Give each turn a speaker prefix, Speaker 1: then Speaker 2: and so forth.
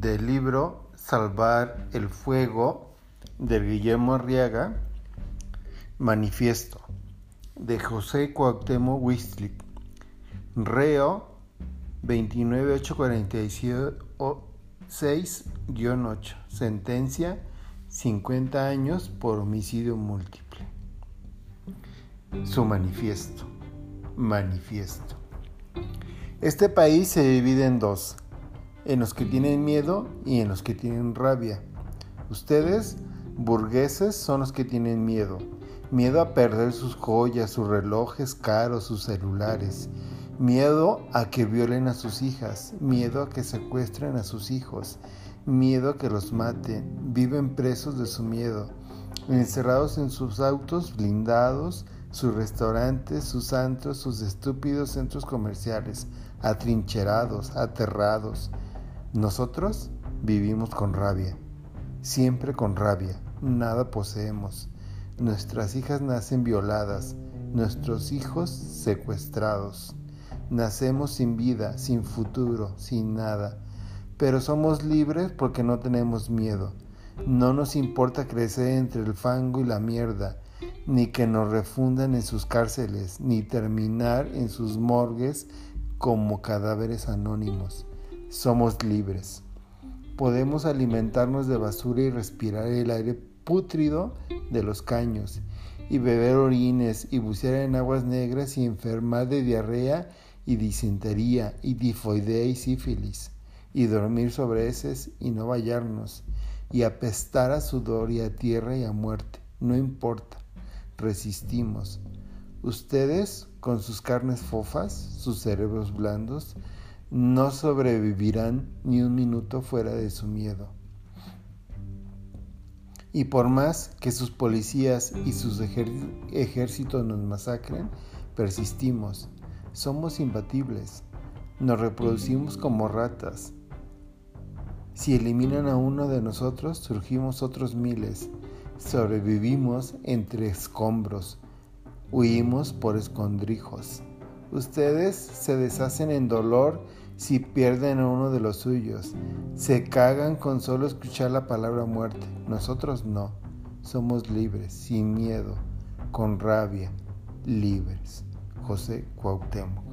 Speaker 1: del libro Salvar el Fuego de Guillermo Arriaga, Manifiesto de José Cuauhtémoc Wistlit, reo 29846-8, sentencia 50 años por homicidio múltiple. Su manifiesto, manifiesto. Este país se divide en dos, en los que tienen miedo y en los que tienen rabia. Ustedes, burgueses, son los que tienen miedo. Miedo a perder sus joyas, sus relojes caros, sus celulares, miedo a que violen a sus hijas, miedo a que secuestren a sus hijos, miedo a que los maten, viven presos de su miedo, encerrados en sus autos blindados, sus restaurantes, sus antros, sus estúpidos centros comerciales, atrincherados, aterrados. Nosotros vivimos con rabia, siempre con rabia, nada poseemos. Nuestras hijas nacen violadas, nuestros hijos secuestrados. Nacemos sin vida, sin futuro, sin nada. Pero somos libres porque no tenemos miedo. No nos importa crecer entre el fango y la mierda, ni que nos refundan en sus cárceles, ni terminar en sus morgues como cadáveres anónimos. Somos libres. Podemos alimentarnos de basura y respirar el aire pútrido de los caños, y beber orines, y bucear en aguas negras, y enfermar de diarrea, y disentería, y tifoidea, y sífilis, y dormir sobre heces, y no vallarnos, y apestar a sudor, y a tierra, y a muerte. No importa, resistimos. Ustedes, con sus carnes fofas, sus cerebros blandos, no sobrevivirán ni un minuto fuera de su miedo. Y por más que sus policías y sus ejércitos nos masacren, persistimos. Somos imbatibles. Nos reproducimos como ratas. Si eliminan a uno de nosotros, surgimos otros miles. Sobrevivimos entre escombros. Huimos por escondrijos. Ustedes se deshacen en dolor si pierden a uno de los suyos. Se cagan con solo escuchar la palabra muerte. Nosotros no. Somos libres, sin miedo, con rabia, libres. José Cuauhtémoc.